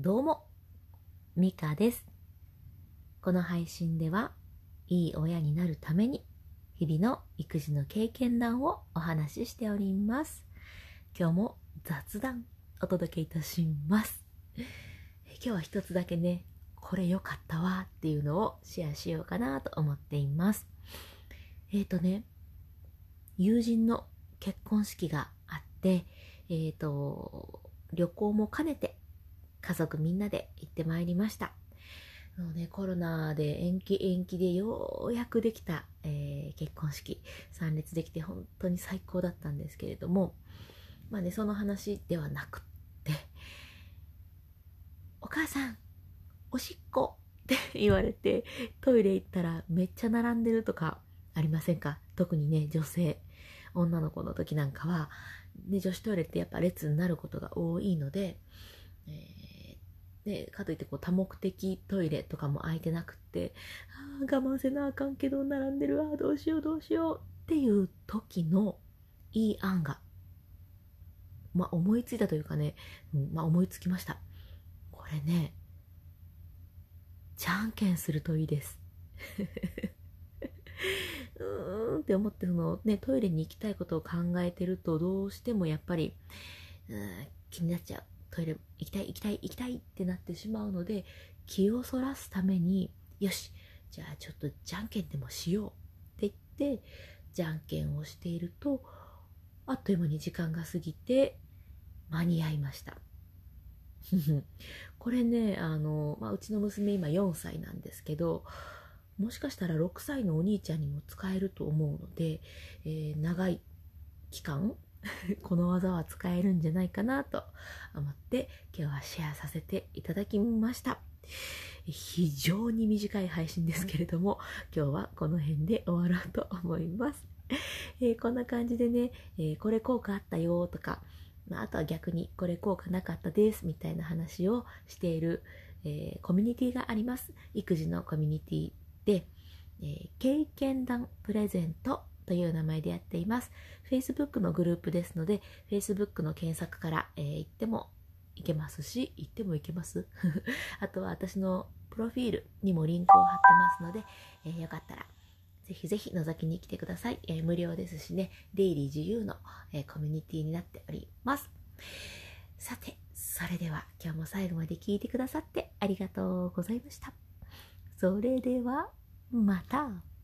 どうも、ミカです。この配信では、いい親になるために、日々の育児の経験談をお話ししております。今日も雑談お届けいたします。今日は一つだけね、これ良かったわっていうのをシェアしようかなと思っています。えっ、ー、とね、友人の結婚式があって、えっ、ー、と、旅行も兼ねて家族みんなで行ってまいりました。もうね、コロナで延期延期でようやくできた、えー、結婚式参列できて本当に最高だったんですけれども、まあね、その話ではなくって、お母さん、おしっこって言われて、トイレ行ったらめっちゃ並んでるとかありませんか？特にね、女性、女の子の時なんかは、ね、女子トイレってやっぱ列になることが多いので、えー、ね、かといってこう多目的トイレとかも空いてなくって、あ我慢せなあかんけど並んでるわ、どうしようどうしようっていう時のいい案が、まあ思いついたというかね、うん、まあ思いつきました。これね、じゃんけんするといいです。うーんって思ってそのねトイレに行きたいことを考えてるとどうしてもやっぱりうん気になっちゃうトイレ行きたい行きたい行きたいってなってしまうので気をそらすためによしじゃあちょっとじゃんけんでもしようって言ってじゃんけんをしているとあっという間に時間が過ぎて間に合いました。これねあの、まあ、うちの娘今4歳なんですけどもしかしたら6歳のお兄ちゃんにも使えると思うので、えー、長い期間 この技は使えるんじゃないかなと思って今日はシェアさせていただきました。非常に短い配信ですけれども今日はこの辺で終わろうと思います、えー、こんな感じでね、えー、これ効果あったよとかまあ、あとは逆にこれ効果なかったですみたいな話をしている、えー、コミュニティがあります。育児のコミュニティで、え、経験談プレゼントという名前でやっています。Facebook のグループですので、Facebook の検索から、えー、行ってもいけますし、行ってもいけます あとは私のプロフィールにもリンクを貼ってますので、えー、よかったらぜひぜひ覗きに来てください。えー、無料ですしね、出入り自由の、えー、コミュニティになっております。さて、それでは今日も最後まで聞いてくださってありがとうございました。それでは、また。